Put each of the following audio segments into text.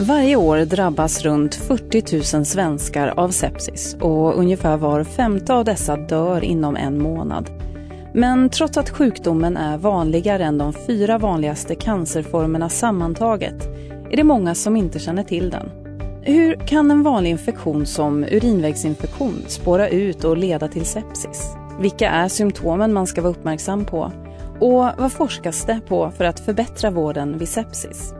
Varje år drabbas runt 40 000 svenskar av sepsis och ungefär var femte av dessa dör inom en månad. Men trots att sjukdomen är vanligare än de fyra vanligaste cancerformerna sammantaget är det många som inte känner till den. Hur kan en vanlig infektion som urinvägsinfektion spåra ut och leda till sepsis? Vilka är symptomen man ska vara uppmärksam på? Och vad forskas det på för att förbättra vården vid sepsis?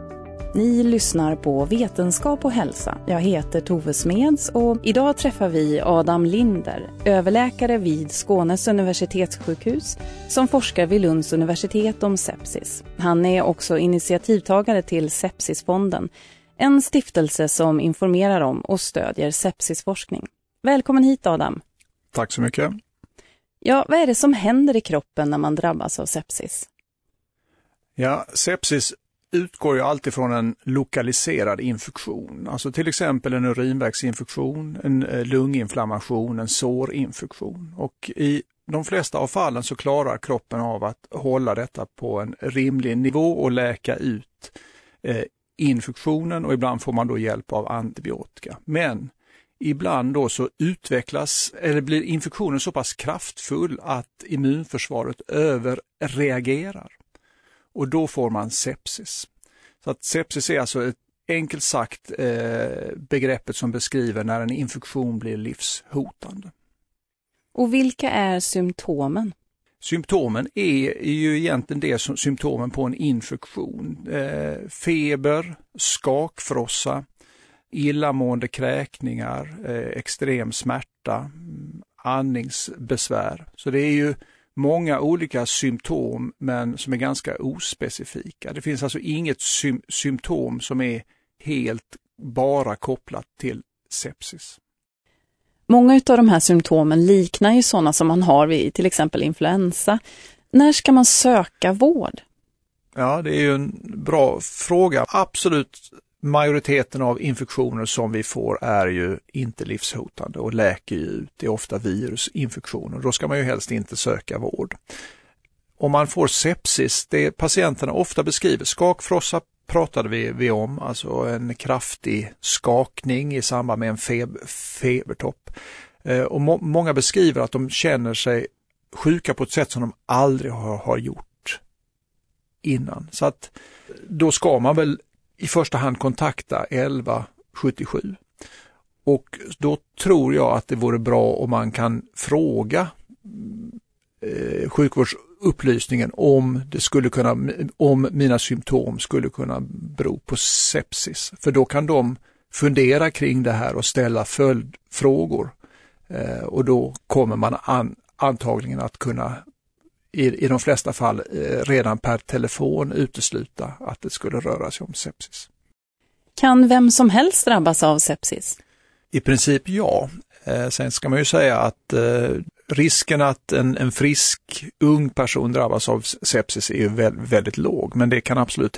Ni lyssnar på Vetenskap och hälsa. Jag heter Tove Smeds och idag träffar vi Adam Linder, överläkare vid Skånes universitetssjukhus som forskar vid Lunds universitet om sepsis. Han är också initiativtagare till Sepsisfonden, en stiftelse som informerar om och stödjer sepsisforskning. Välkommen hit Adam. Tack så mycket. Ja, vad är det som händer i kroppen när man drabbas av sepsis? Ja, sepsis utgår ju alltid från en lokaliserad infektion, alltså till exempel en urinvägsinfektion, en eh, lunginflammation, en sårinfektion. Och i de flesta av fallen så klarar kroppen av att hålla detta på en rimlig nivå och läka ut eh, infektionen och ibland får man då hjälp av antibiotika. Men ibland då så utvecklas eller blir infektionen så pass kraftfull att immunförsvaret överreagerar och då får man sepsis. Så att sepsis är alltså ett enkelt sagt eh, begreppet som beskriver när en infektion blir livshotande. Och vilka är symptomen? Symptomen är, ju egentligen det som symptomen på en infektion. Eh, feber, skakfrossa, illamående kräkningar, eh, extrem smärta, mm, andningsbesvär. Så det är ju många olika symptom men som är ganska ospecifika. Det finns alltså inget sy symptom som är helt bara kopplat till sepsis. Många av de här symptomen liknar ju sådana som man har vid till exempel influensa. När ska man söka vård? Ja, det är ju en bra fråga. Absolut majoriteten av infektioner som vi får är ju inte livshotande och läker ju ut. Det är ofta virusinfektioner. Då ska man ju helst inte söka vård. Om man får sepsis, det patienterna ofta beskriver, skakfrossa pratade vi, vi om, alltså en kraftig skakning i samband med en feb, febertopp. Eh, och må, många beskriver att de känner sig sjuka på ett sätt som de aldrig har, har gjort innan. Så att då ska man väl i första hand kontakta 1177. Och då tror jag att det vore bra om man kan fråga eh, sjukvårdsupplysningen om det skulle kunna, om mina symptom skulle kunna bero på sepsis. För då kan de fundera kring det här och ställa följdfrågor. Eh, och då kommer man an, antagligen att kunna i, i de flesta fall eh, redan per telefon utesluta att det skulle röra sig om sepsis. Kan vem som helst drabbas av sepsis? I princip ja. Eh, sen ska man ju säga att eh, risken att en, en, frisk ung person drabbas av sepsis är ju väldigt, väldigt låg, men det kan absolut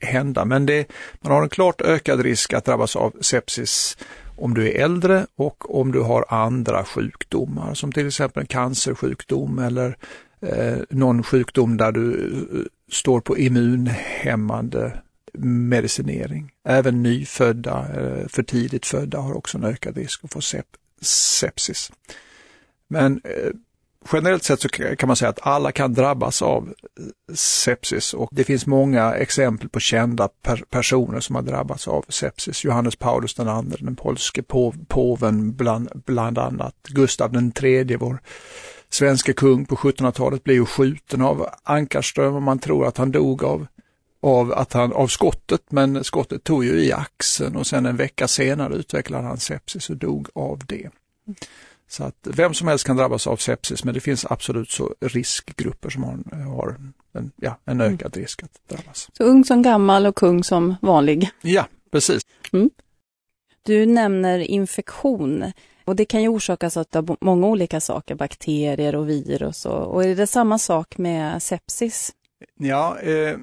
hända. Men det, man har en klart ökad risk att drabbas av sepsis om du är äldre och om du har andra sjukdomar som till exempel cancersjukdom eller eh, någon sjukdom där du eh, står på immunhämmande medicinering. Även nyfödda, eh, för tidigt födda har också en ökad risk att få sep sepsis. Men eh, generellt sett så kan man säga att alla kan drabbas av eh, sepsis och det finns många exempel på kända per personer som har drabbats av sepsis. Johannes Paulus II, den polske påven bland, bland annat, Gustav III, vår svenske kung på 1700-talet blev ju skjuten av Ankarström och man tror att han dog av, av, att han, av skottet, men skottet tog ju i axeln och sen en vecka senare utvecklade han sepsis och dog av det. Så att vem som helst kan drabbas av sepsis, men det finns absolut så riskgrupper som har, har en, ja, en mm. ökad risk att drabbas. Så ung som gammal och kung som vanlig? Ja, precis. Mm. Du nämner infektion. Och det kan ju orsakas av många olika saker, bakterier och virus. Och, och är det samma sak med sepsis? Ja, eh,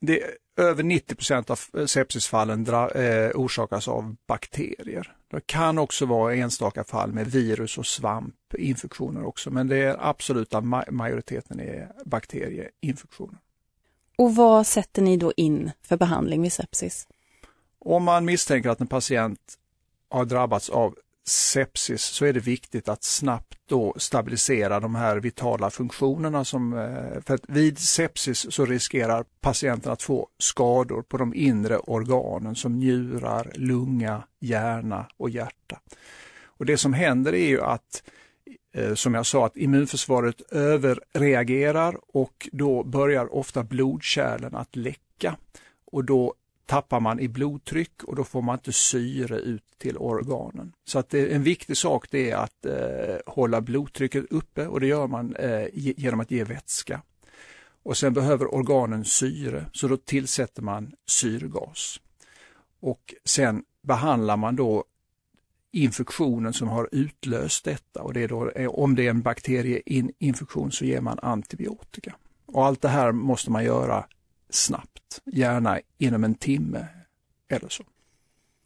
det, över 90% av sepsisfallen dra, eh, orsakas av bakterier. Det kan också vara enstaka fall med virus och svampinfektioner också, men det är absoluta majoriteten är bakterieinfektioner. Och vad sätter ni då in för behandling vid sepsis? Om man misstänker att en patient har drabbats av sepsis så är det viktigt att snabbt då stabilisera de här vitala funktionerna. Som, eh, för att vid sepsis så riskerar patienten att få skador på de inre organen som njurar, lunga, hjärna och hjärta. Och Det som händer är ju att eh, som jag sa, att immunförsvaret överreagerar och då börjar ofta blodkärlen att läcka. Och då tappar man i blodtryck och då får man inte syre ut till organen. Så att det, en viktig sak det är att eh, hålla blodtrycket uppe och det gör man eh, genom att ge vätska. Och sen behöver organen syre så då tillsätter man syrgas. Och sen behandlar man då infektionen som har utlöst detta och det är då, eh, om det är en bakterieinfektion så ger man antibiotika. Och allt det här måste man göra snabbt, gärna inom en timme eller så.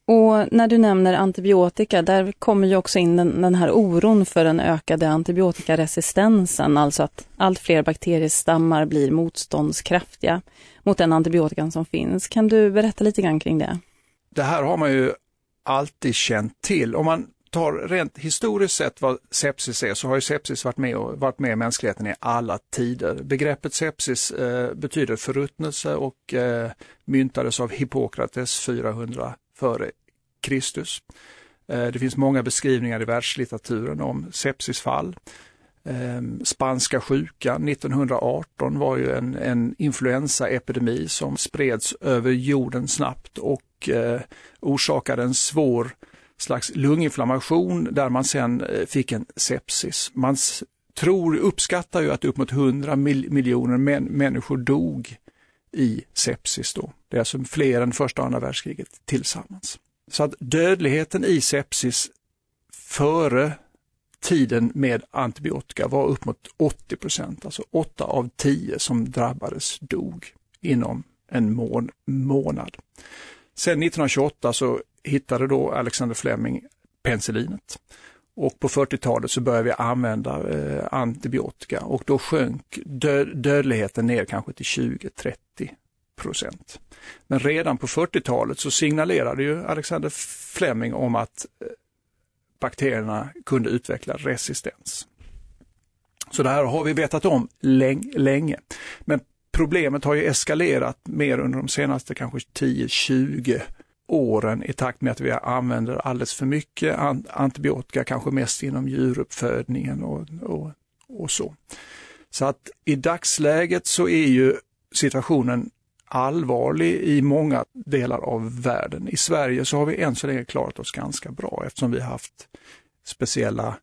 Och när du nämner antibiotika, där kommer ju också in den, den, här oron för den ökade antibiotikaresistensen, alltså att allt fler bakteriestammar blir motståndskraftiga mot den antibiotikan som finns. Kan du berätta lite grann kring det? Det här har man ju alltid känt till. Om man tar rent historiskt sett vad sepsis är så har ju sepsis varit med, och, varit med i mänskligheten i alla tider. Begreppet sepsis eh, betyder förruttnelse och eh, myntades av Hippokrates 400 före Kristus. Eh, det finns många beskrivningar i världslitteraturen om sepsisfall. Eh, spanska sjukan 1918 var ju en, en influensaepidemi som spreds över jorden snabbt och eh, orsakade en svår slags lunginflammation där man sen eh, fick en sepsis. Man tror, uppskattar ju att upp mot 100 miljoner män, människor dog i sepsis då. Det är alltså fler än första och andra världskriget tillsammans. Så att dödligheten i sepsis före tiden med antibiotika var upp mot 80 procent, alltså 8 av 10 som drabbades dog inom en månad. Sen 1928 så hittade då Alexander Fleming penicillinet. Och på 40-talet så började vi använda eh, antibiotika och då sjönk dö dödligheten ner kanske till 20-30 procent. Men redan på 40-talet så signalerade ju Alexander Fleming om att eh, bakterierna kunde utveckla resistens. Så det här har vi vetat om länge. Men problemet har ju eskalerat mer under de senaste kanske 10-20 åren i takt med att vi använder alldeles för mycket antibiotika, kanske mest inom djuruppfödningen och, och, och så. Så att i dagsläget så är ju situationen allvarlig i många delar av världen. I Sverige så har vi än så länge klarat oss ganska bra eftersom vi haft speciella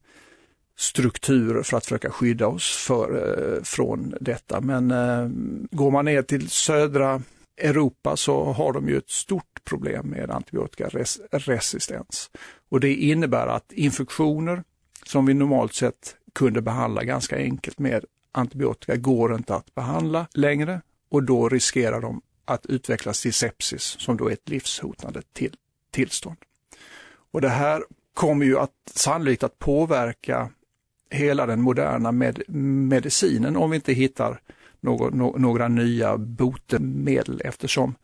strukturer för att försöka skydda oss för, eh, från detta. Men eh, går man ner till södra Europa så har de ju ett stort problem med antibiotikaresistens. Och det innebär att infektioner som vi normalt sett kunde behandla ganska enkelt med antibiotika går inte att behandla längre och då riskerar de att utvecklas till sepsis som då är ett livshotande till, tillstånd. Och det här kommer ju att sannolikt att påverka hela den moderna med, medicinen om vi inte hittar några, några nya botemedel eftersom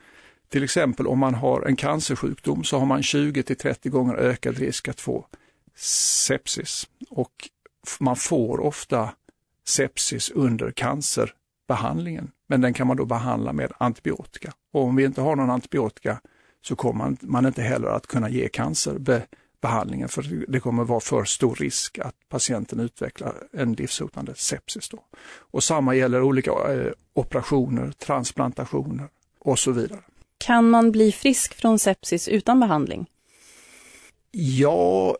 till exempel om man har en cancersjukdom så har man 20 till 30 gånger ökad risk att få sepsis och man får ofta sepsis under cancerbehandlingen. Men den kan man då behandla med antibiotika. Och om vi inte har någon antibiotika så kommer man inte heller att kunna ge cancer behandlingen för det kommer vara för stor risk att patienten utvecklar en livshotande sepsis. Då. Och samma gäller olika eh, operationer, transplantationer och så vidare. Kan man bli frisk från sepsis utan behandling? Ja,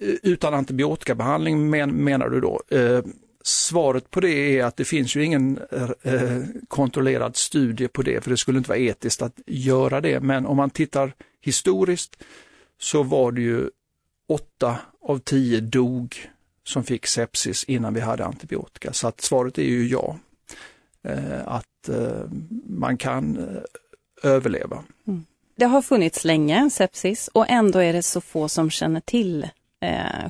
eh, utan antibiotikabehandling men, menar du då? Eh, svaret på det är att det finns ju ingen eh, kontrollerad studie på det, för det skulle inte vara etiskt att göra det. Men om man tittar historiskt så var det ju åtta av tio dog som fick sepsis innan vi hade antibiotika. Så att svaret är ju ja. Eh, att eh, man kan eh, överleva. Mm. Det har funnits länge, sepsis, och ändå är det så få som känner till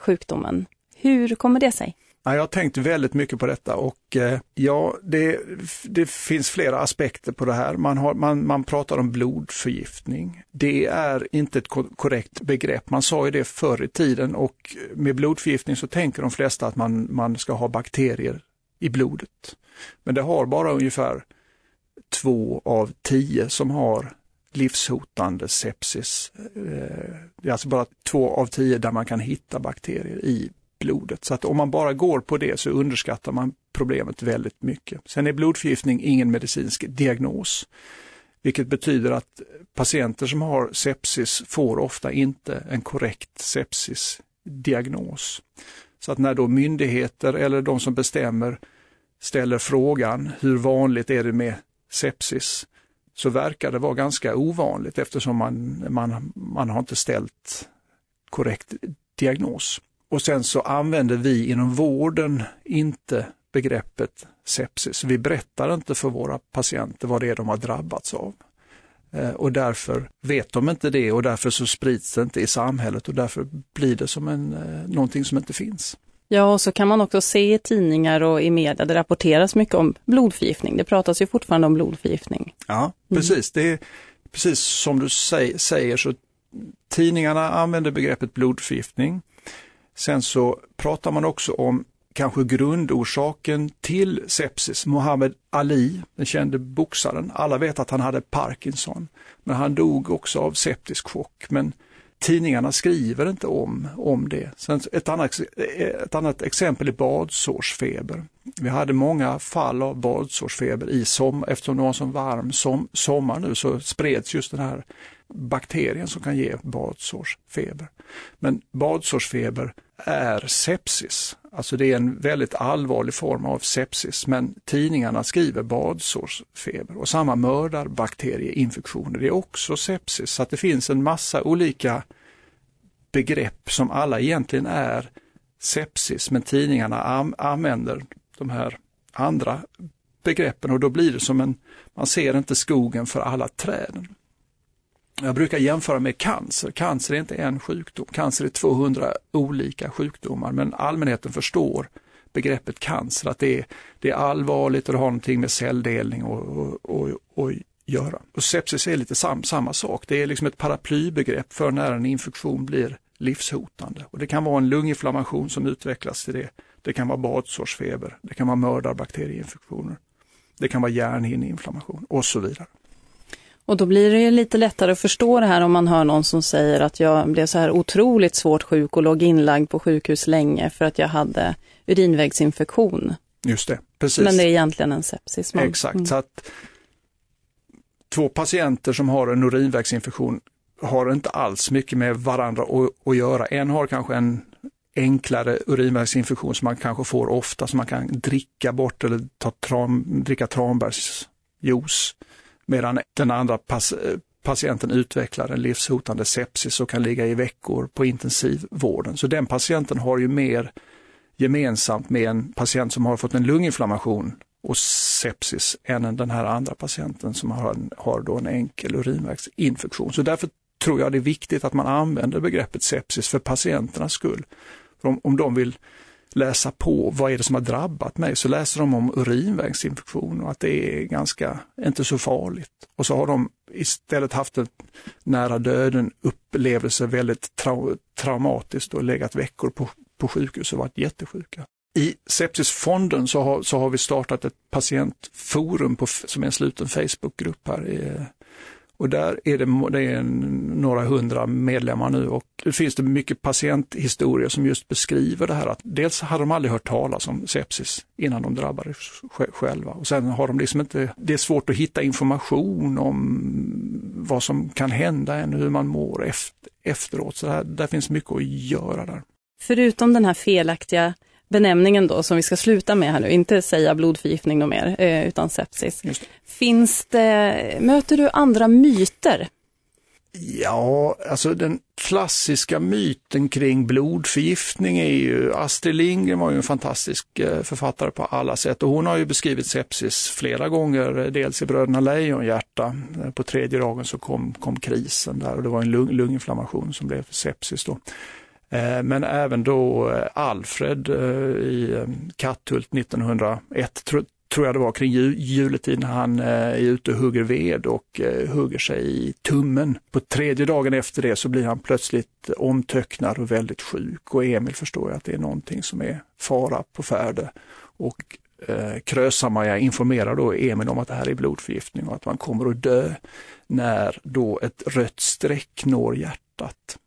sjukdomen. Hur kommer det sig? Ja, jag har tänkt väldigt mycket på detta och eh, ja, det, det finns flera aspekter på det här. Man, har, man, man pratar om blodförgiftning. Det är inte ett korrekt begrepp. Man sa ju det förr i tiden och med blodförgiftning så tänker de flesta att man, man ska ha bakterier i blodet. Men det har bara ungefär två av tio som har livshotande sepsis. Eh, det är alltså bara två av tio där man kan hitta bakterier i blodet. Så att om man bara går på det så underskattar man problemet väldigt mycket. Sen är blodförgiftning ingen medicinsk diagnos, vilket betyder att patienter som har sepsis får ofta inte en korrekt sepsisdiagnos. Så att när då myndigheter eller de som bestämmer ställer frågan hur vanligt är det med sepsis, så verkar det vara ganska ovanligt eftersom man, man, man har inte ställt korrekt diagnos. Och sen så använder vi inom vården inte begreppet sepsis. Vi berättar inte för våra patienter vad det är de har drabbats av. Eh, och därför vet de inte det och därför så sprids det inte i samhället och därför blir det som en, eh, någonting som inte finns. Ja, och så kan man också se i tidningar och i media, det rapporteras mycket om blodförgiftning. Det pratas ju fortfarande om blodförgiftning. Ja, mm. precis. Mm. Det är precis som du säger så tidningarna använder begreppet blodförgiftning. Sen så pratar man också om kanske grundorsaken till sepsis. Mohammed Ali, den kände boxaren, alla vet att han hade Parkinson, men han dog också av septisk chock. Men tidningarna skriver inte om, om det. Sen ett, annat, ett annat exempel är badsårsfeber. Vi hade många fall av badsårsfeber i sommar, eftersom det var en så varm som, sommar nu så spreds just den här bakterien som kan ge badsårsfeber. Men badsårsfeber är sepsis, alltså det är en väldigt allvarlig form av sepsis, men tidningarna skriver badsårsfeber och samma mördarbakterieinfektioner, det är också sepsis. Så att det finns en massa olika begrepp som alla egentligen är sepsis, men tidningarna använder de här andra begreppen och då blir det som en, man ser inte skogen för alla träden. Jag brukar jämföra med cancer. Cancer är inte en sjukdom, cancer är 200 olika sjukdomar, men allmänheten förstår begreppet cancer, att det är, det är allvarligt och det har någonting med celldelning att göra. Och sepsis är lite sam, samma sak, det är liksom ett paraplybegrepp för när en infektion blir livshotande. Och det kan vara en lunginflammation som utvecklas till det. Det kan vara badsårsfeber, det kan vara mördarbakterieinfektioner, det kan vara hjärnhinneinflammation och så vidare. Och då blir det lite lättare att förstå det här om man hör någon som säger att jag blev så här otroligt svårt sjuk och låg inlagd på sjukhus länge för att jag hade urinvägsinfektion. Just det, precis. Men det är egentligen en sepsis. Man. Exakt, mm. så att två patienter som har en urinvägsinfektion har inte alls mycket med varandra att, göra. En har kanske en enklare urinvägsinfektion som man kanske får ofta, som man kan dricka bort eller ta tram, dricka tranbärsjuice. Medan den andra eh, patienten utvecklar en livshotande sepsis och kan ligga i veckor på intensivvården. Så den patienten har ju mer gemensamt med en patient som har fått en lunginflammation och sepsis än den här andra patienten som har, en, har då en enkel urinvägsinfektion. Så därför tror jag det är viktigt att man använder begreppet sepsis för patienternas skull. För om, om de vill läsa på vad är det som har drabbat mig så läser de om urinvägsinfektion och att det är ganska, inte så farligt. Och så har de istället haft en nära döden upplevelse väldigt trau traumatiskt och legat veckor på, på sjukhus och varit jättesjuka. I Sepsisfonden så har, så har vi startat ett patientforum på, som är en sluten Facebookgrupp här. I, och där är det, det är några hundra medlemmar nu och det finns det mycket patienthistorier som just beskriver det här att dels hade de aldrig hört talas om sepsis innan de drabbades själva och sen har de liksom inte, det är svårt att hitta information om vad som kan hända en, hur man mår efter, efteråt. Så där, där finns mycket att göra där. Förutom den här felaktiga benämningen då som vi ska sluta med här nu, inte säga blodförgiftning något mer, eh, utan sepsis. Det. Finns det, möter du andra myter? Ja, alltså den klassiska myten kring blodförgiftning är ju, Astrid Lindgren var ju en fantastisk eh, författare på alla sätt och hon har ju beskrivit sepsis flera gånger, dels i Bröderna Lejonhjärta, eh, på tredje dagen så kom, kom krisen där och det var en lung, lunginflammation som blev sepsis då. Eh, men även då eh, Alfred eh, i Katthult 1901, tror jag det var, kring juletid när han är ute och hugger ved och hugger sig i tummen. På tredje dagen efter det så blir han plötsligt omtöcknad och väldigt sjuk och Emil förstår att det är någonting som är fara på färde. Och Krösa-Maja informerar då Emil om att det här är blodförgiftning och att man kommer att dö när då ett rött streck når hjärtat.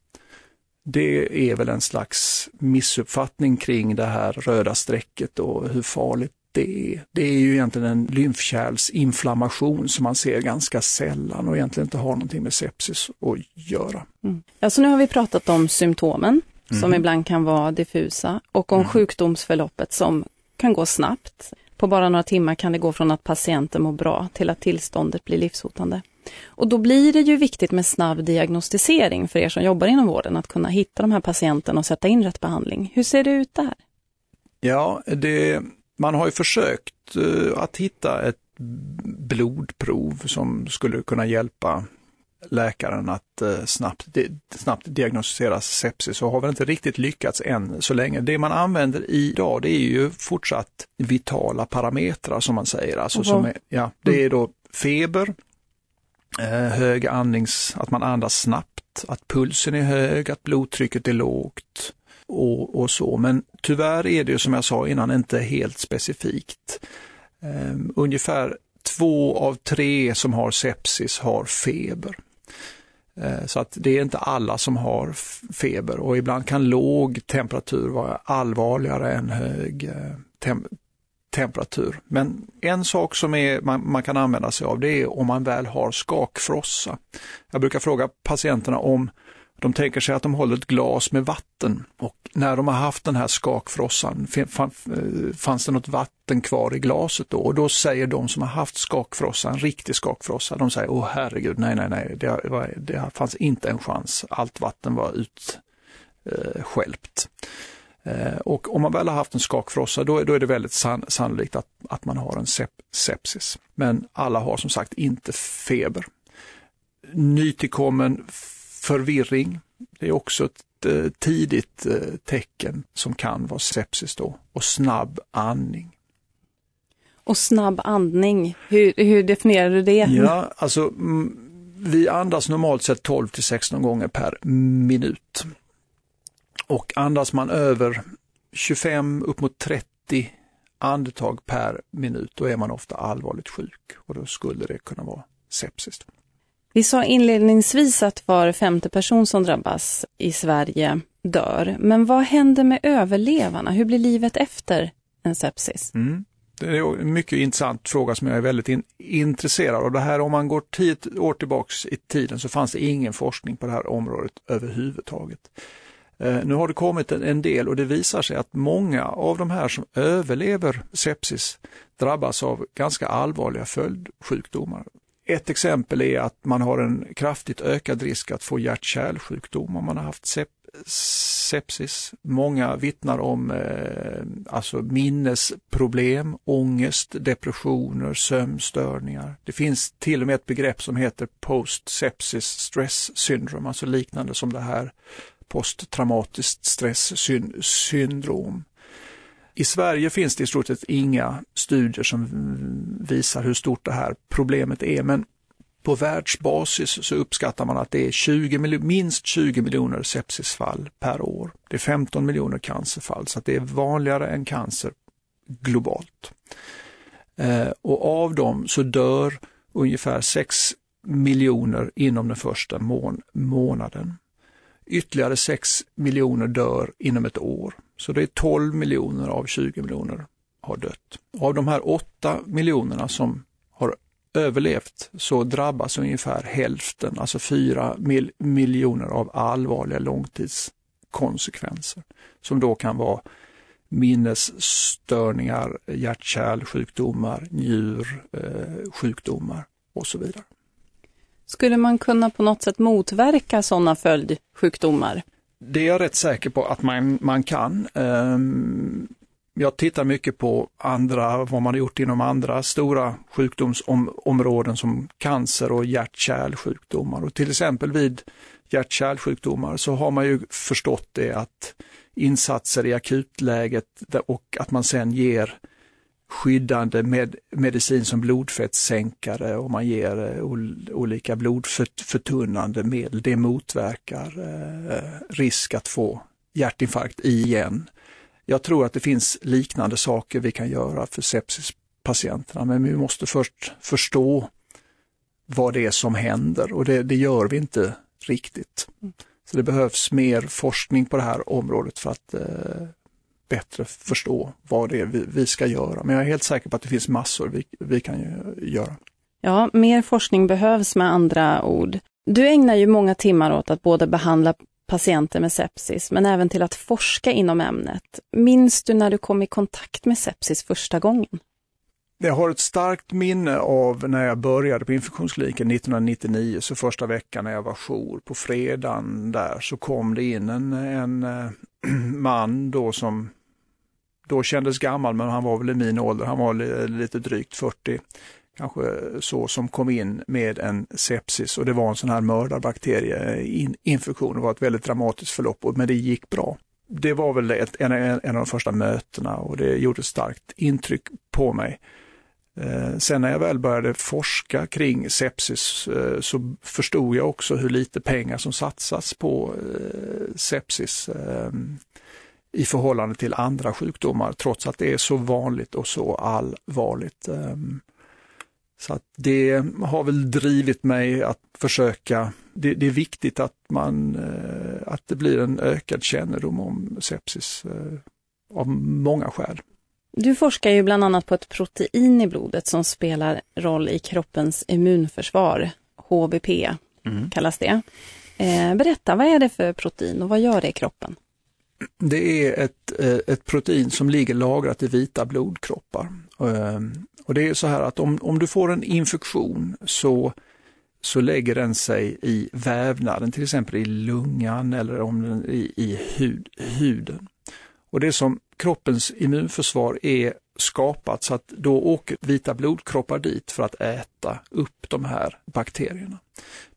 Det är väl en slags missuppfattning kring det här röda strecket och hur farligt det är. Det är ju egentligen en lymfkärlsinflammation som man ser ganska sällan och egentligen inte har någonting med sepsis att göra. Mm. Alltså nu har vi pratat om symptomen som mm. ibland kan vara diffusa och om mm. sjukdomsförloppet som kan gå snabbt. På bara några timmar kan det gå från att patienten mår bra till att tillståndet blir livshotande. Och då blir det ju viktigt med snabb diagnostisering för er som jobbar inom vården, att kunna hitta de här patienterna och sätta in rätt behandling. Hur ser det ut där? Ja, det, man har ju försökt uh, att hitta ett blodprov som skulle kunna hjälpa läkaren att eh, snabbt, snabbt diagnostisera sepsis och har väl inte riktigt lyckats än så länge. Det man använder idag det är ju fortsatt vitala parametrar som man säger. Alltså som är, ja, det är då feber, eh, Eh, hög andnings, att man andas snabbt, att pulsen är hög, att blodtrycket är lågt och, och så. Men tyvärr är det ju som jag sa innan inte helt specifikt. Um, ungefär två av tre som har sepsis har feber. Eh, så att det är inte alla som har feber och ibland kan låg temperatur vara allvarligare än hög eh, temperatur. Men en sak som är, man, man, kan använda sig av det är om man väl har skakfrossa. Jag brukar fråga patienterna om de tänker sig att de håller ett glas med vatten och när de har haft den här skakfrossan, eh, fanns det något vatten kvar i glaset då? Och då säger de som har haft skakfrossa, en riktig skakfrossa, de säger åh herregud, nej, nej, nej, det, var, det fanns inte en chans. Allt vatten var utskälpt. Eh, och om man väl har haft en skakfrossa, då, då är det väldigt san, sannolikt att, att man har en sep, sepsis. Men alla har som sagt inte feber. Nytillkommen förvirring. Det är också ett eh, tidigt eh, tecken som kan vara sepsis då och snabb andning. Och snabb andning, hur, hur definierar du det? Ja, alltså vi andas normalt sett 12 till 16 gånger per minut. Och andas man över 25 upp mot 30 andetag per minut, då är man ofta allvarligt sjuk och då skulle det kunna vara sepsis. Vi sa inledningsvis att var femte person som drabbas i Sverige dör. Men vad händer med överlevarna? Hur blir livet efter en sepsis? Mm. Det är en mycket intressant fråga som jag är väldigt in, intresserad av. Det här om man går tio år tillbaks i tiden så fanns det ingen forskning på det här området överhuvudtaget. Eh, nu har det kommit en, en del och det visar sig att många av de här som överlever sepsis drabbas av ganska allvarliga följdsjukdomar. Ett exempel är att man har en kraftigt ökad risk att få hjärt-kärlsjukdom om man har haft sep sepsis. Många vittnar om eh, alltså minnesproblem, ångest, depressioner, sömnstörningar. Det finns till och med ett begrepp som heter post sepsis stress syndrome, alltså liknande som det här posttraumatiskt stresssyndrom. I Sverige finns det i stort sett inga studier som visar hur stort det här problemet är, men på världsbasis så uppskattar man att det är 20, minst 20 miljoner sepsisfall per år. Det är 15 miljoner cancerfall, så att det är vanligare än cancer globalt. Eh, och av dem så dör ungefär 6 miljoner inom den första mån månaden. Ytterligare 6 miljoner dör inom ett år. Så det är 12 miljoner av 20 miljoner har dött. Av de här 8 miljonerna som har överlevt så drabbas ungefär hälften, alltså 4 mil miljoner av allvarliga långtidskonsekvenser som då kan vara minnesstörningar, hjärt-kärlsjukdomar, njursjukdomar eh, och så vidare. Skulle man kunna på något sätt motverka sådana följdsjukdomar? Det är jag rätt säker på att man, man kan. Ehm, jag tittar mycket på andra, vad man har gjort inom andra stora sjukdomsområden som cancer och hjärt-kärlsjukdomar. Och till exempel vid hjärt-kärlsjukdomar så har man ju förstått det att insatser i akutläget och att man sen ger skyddande med medicin som blodfettssänkare och man ger eh, olika blodförtunnande medel. Det motverkar eh, risk att få hjärtinfarkt igen. Jag tror att det finns liknande saker vi kan göra för sepsispatienterna, men vi måste först förstå vad det är som händer och det, det gör vi inte riktigt. Så det behövs mer forskning på det här området för att eh, bättre förstå vad det är vi, vi, ska göra. Men jag är helt säker på att det finns massor vi, vi kan göra. Ja, mer forskning behövs med andra ord. Du ägnar ju många timmar åt att både behandla patienter med sepsis, men även till att forska inom ämnet. Minns du när du kom i kontakt med sepsis första gången? Jag har ett starkt minne av när jag började på infektionskliniken 1999, så första veckan när jag var jour. På fredagen där så kom det in en, en äh, man då som då kändes gammal, men han var väl i min ålder, han var lite drygt 40 kanske så, som kom in med en sepsis och det var en sån här mördarbakterieinfektion. Det var ett väldigt dramatiskt förlopp, men det gick bra. Det var väl ett, en, en, av de första mötena och det gjorde ett starkt intryck på mig. Eh, sen när jag väl började forska kring sepsis eh, så förstod jag också hur lite pengar som satsas på eh, sepsis ehm, i förhållande till andra sjukdomar, trots att det är så vanligt och så allvarligt. Så att det har väl drivit mig att försöka, det, det, är viktigt att, man, att det blir en ökad kännedom om sepsis av många skäl. Du forskar ju bland annat på ett protein i blodet som spelar roll i kroppens immunförsvar, HBP mm. kallas det. Eh, berätta, vad är det för protein och vad gör det i kroppen? Det är ett, eh, ett protein som ligger lagrat i vita blodkroppar. Ehm, och det är så här att om, om du får en infektion så, så lägger den sig i vävnaden, till exempel i lungan eller om den i, i hud, huden. Och det som kroppens immunförsvar är skapat så att då åker vita blodkroppar dit för att äta upp de här bakterierna.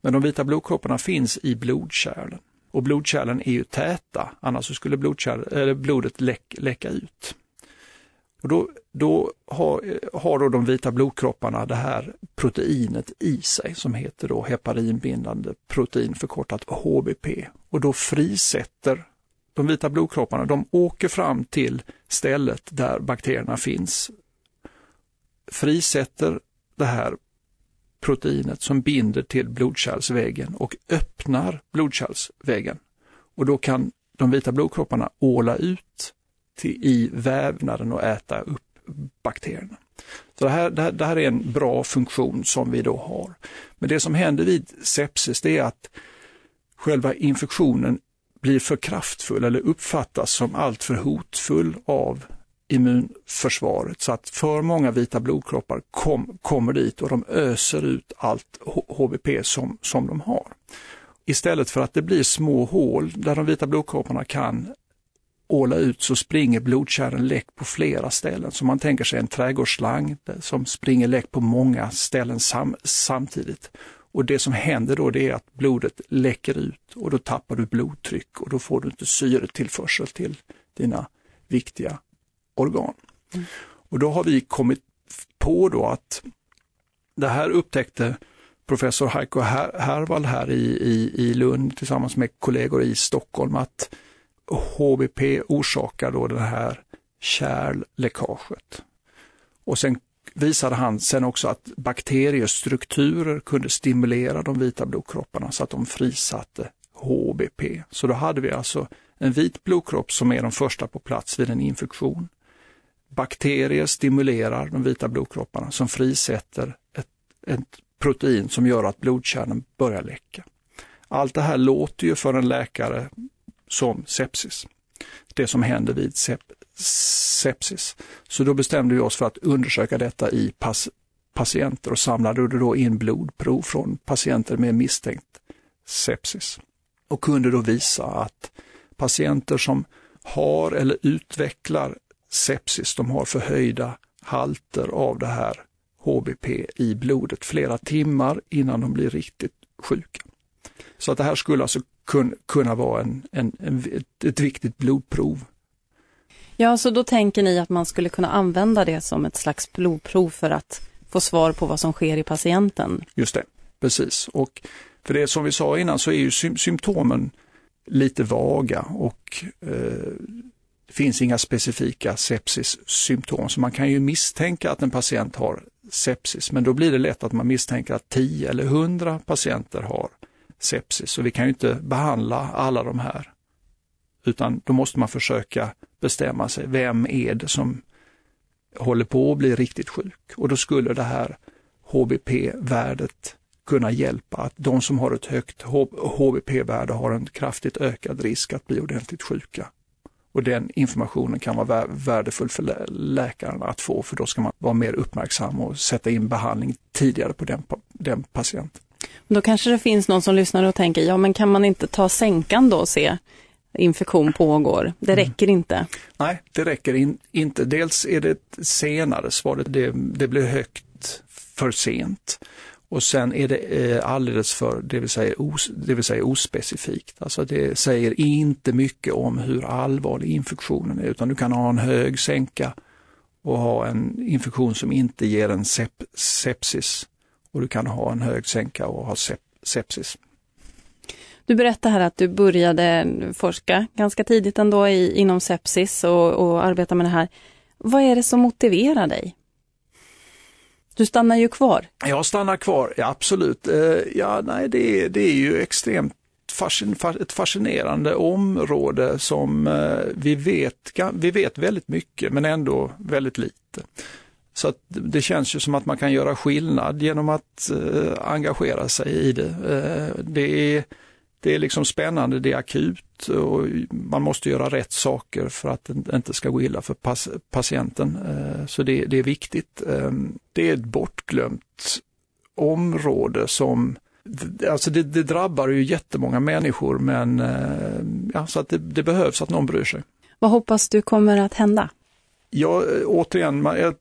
Men de vita blodkropparna finns i blodkärlen och blodkärlen är ju täta, annars skulle blodet läck, läcka ut. Och då då har, har då de vita blodkropparna det här proteinet i sig som heter då heparinbindande protein förkortat HBP och då frisätter de vita blodkropparna, de åker fram till stället där bakterierna finns, frisätter det här proteinet som binder till blodkärlsväggen och öppnar blodkärlsväggen. Och då kan de vita blodkropparna åla ut till, i vävnaden och äta upp bakterierna. Så det här, det, här, det här är en bra funktion som vi då har. Men det som händer vid sepsis det är att själva infektionen blir för kraftfull eller uppfattas som alltför hotfull av immunförsvaret så att för många vita blodkroppar kom, kommer dit och de öser ut allt HBP som, som de har. Istället för att det blir små hål där de vita blodkropparna kan åla ut så springer blodkärlen läck på flera ställen. Så man tänker sig en trädgårdsslang som springer läck på många ställen sam samtidigt. Och det som händer då det är att blodet läcker ut och då tappar du blodtryck och då får du inte syretillförsel till dina viktiga organ. Mm. Och då har vi kommit på då att det här upptäckte professor Heiko Hervald här i, i, i Lund tillsammans med kollegor i Stockholm att HBP orsakar då det här kärlläckaget. Och sen visade han sen också att bakteriestrukturer kunde stimulera de vita blodkropparna så att de frisatte HBP. Så då hade vi alltså en vit blodkropp som är de första på plats vid en infektion. Bakterier stimulerar de vita blodkropparna som frisätter ett, ett protein som gör att blodkärlen börjar läcka. Allt det här låter ju för en läkare som sepsis. Det som händer vid sep sepsis. Så då bestämde vi oss för att undersöka detta i pas patienter och samlade då in blodprov från patienter med misstänkt sepsis. Och kunde då visa att patienter som har eller utvecklar sepsis, de har förhöjda halter av det här HBP i blodet flera timmar innan de blir riktigt sjuka. Så att det här skulle alltså kun, kunna vara en, en, en, ett viktigt blodprov. Ja, så då tänker ni att man skulle kunna använda det som ett slags blodprov för att få svar på vad som sker i patienten? Just det, precis. Och för det som vi sa innan så är ju symptomen lite vaga och eh, det finns inga specifika sepsissymptom. Så man kan ju misstänka att en patient har sepsis, men då blir det lätt att man misstänker att 10 eller 100 patienter har sepsis. Så vi kan ju inte behandla alla de här. Utan då måste man försöka bestämma sig, vem är det som håller på att bli riktigt sjuk? Och då skulle det här HBP-värdet kunna hjälpa att de som har ett högt HBP-värde har en kraftigt ökad risk att bli ordentligt sjuka. Och den informationen kan vara värdefull för läkaren att få, för då ska man vara mer uppmärksam och sätta in behandling tidigare på den, den patienten. Då kanske det finns någon som lyssnar och tänker, ja men kan man inte ta sänkan då och se infektion pågår? Det mm. räcker mm. inte. Nej, det räcker in, inte. Dels är det ett senare svar, det, det blir högt för sent. Och sen är det eh, alldeles för, det vill, säga os, det vill säga ospecifikt. Alltså det säger inte mycket om hur allvarlig infektionen är, utan du kan ha en hög sänka och ha en infektion som inte ger en sep, sepsis. Och du kan ha en hög sänka och ha sep, sepsis. Du berättar här att du började forska ganska tidigt ändå i, inom sepsis och, och arbeta med det här. Vad är det som motiverar dig? Du stannar ju kvar. Jag stannar kvar, ja, absolut. Eh, ja, nej, det, det är ju extremt ett fascinerande område som eh, vi vet, vi vet väldigt mycket men ändå väldigt lite. Så att det känns ju som att man kan göra skillnad genom att eh, engagera sig i det. Det är det är liksom spännande, det är akut och man måste göra rätt saker för att det inte ska gå illa för patienten. Eh, så det, det är viktigt. Ehm, det är ett bortglömt område som Alltså det, det, drabbar ju jättemånga människor men eh, ja, så att det, det behövs att någon bryr sig. Vad hoppas du kommer att hända? Jag eh, återigen, jag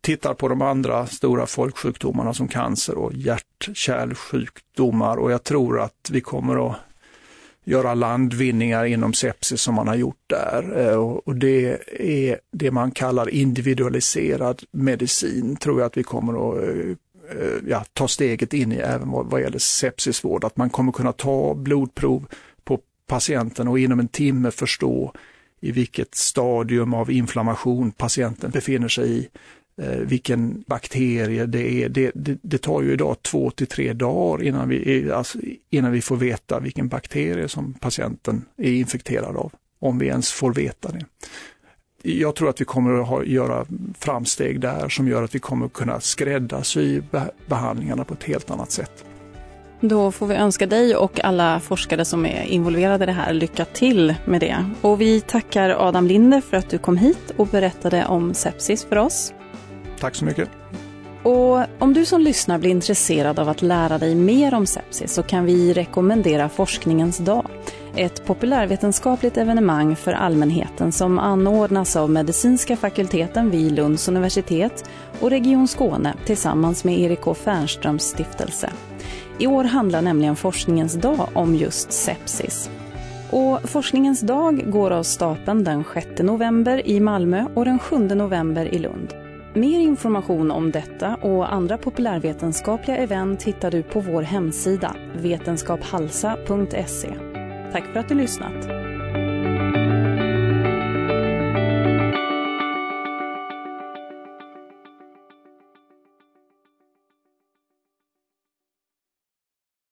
tittar på de andra stora folksjukdomarna som cancer och hjärt-kärlsjukdomar och jag tror att vi kommer att göra landvinningar inom sepsis som man har gjort där. Eh, och det är det man kallar individualiserad medicin, tror jag att vi kommer att eh, ja, ta steget in i även vad, vad gäller sepsisvård. Att man kommer kunna ta blodprov på patienten och inom en timme förstå i vilket stadium av inflammation patienten befinner sig i, eh, vilken bakterie det är. Det, det, det, tar ju idag två till tre dagar innan vi, alltså, innan vi får veta vilken bakterie som patienten är infekterad av, om vi ens får veta det. Jag tror att vi kommer att ha, göra framsteg där som gör att vi kommer att kunna skräddarsy behandlingarna på ett helt annat sätt. Då får vi önska dig och alla forskare som är involverade i det här lycka till med det. Och vi tackar Adam Linder för att du kom hit och berättade om sepsis för oss. Tack så mycket. Och om du som lyssnar blir intresserad av att lära dig mer om sepsis så kan vi rekommendera Forskningens dag. Ett populärvetenskapligt evenemang för allmänheten som anordnas av medicinska fakulteten vid Lunds universitet och Region Skåne tillsammans med Erik K Fernströms stiftelse. I år handlar nämligen Forskningens dag om just sepsis. Och Forskningens dag går av stapeln den 6 november i Malmö och den 7 november i Lund. Mer information om detta och andra populärvetenskapliga event hittar du på vår hemsida vetenskaphalsa.se. Tack för att du lyssnat.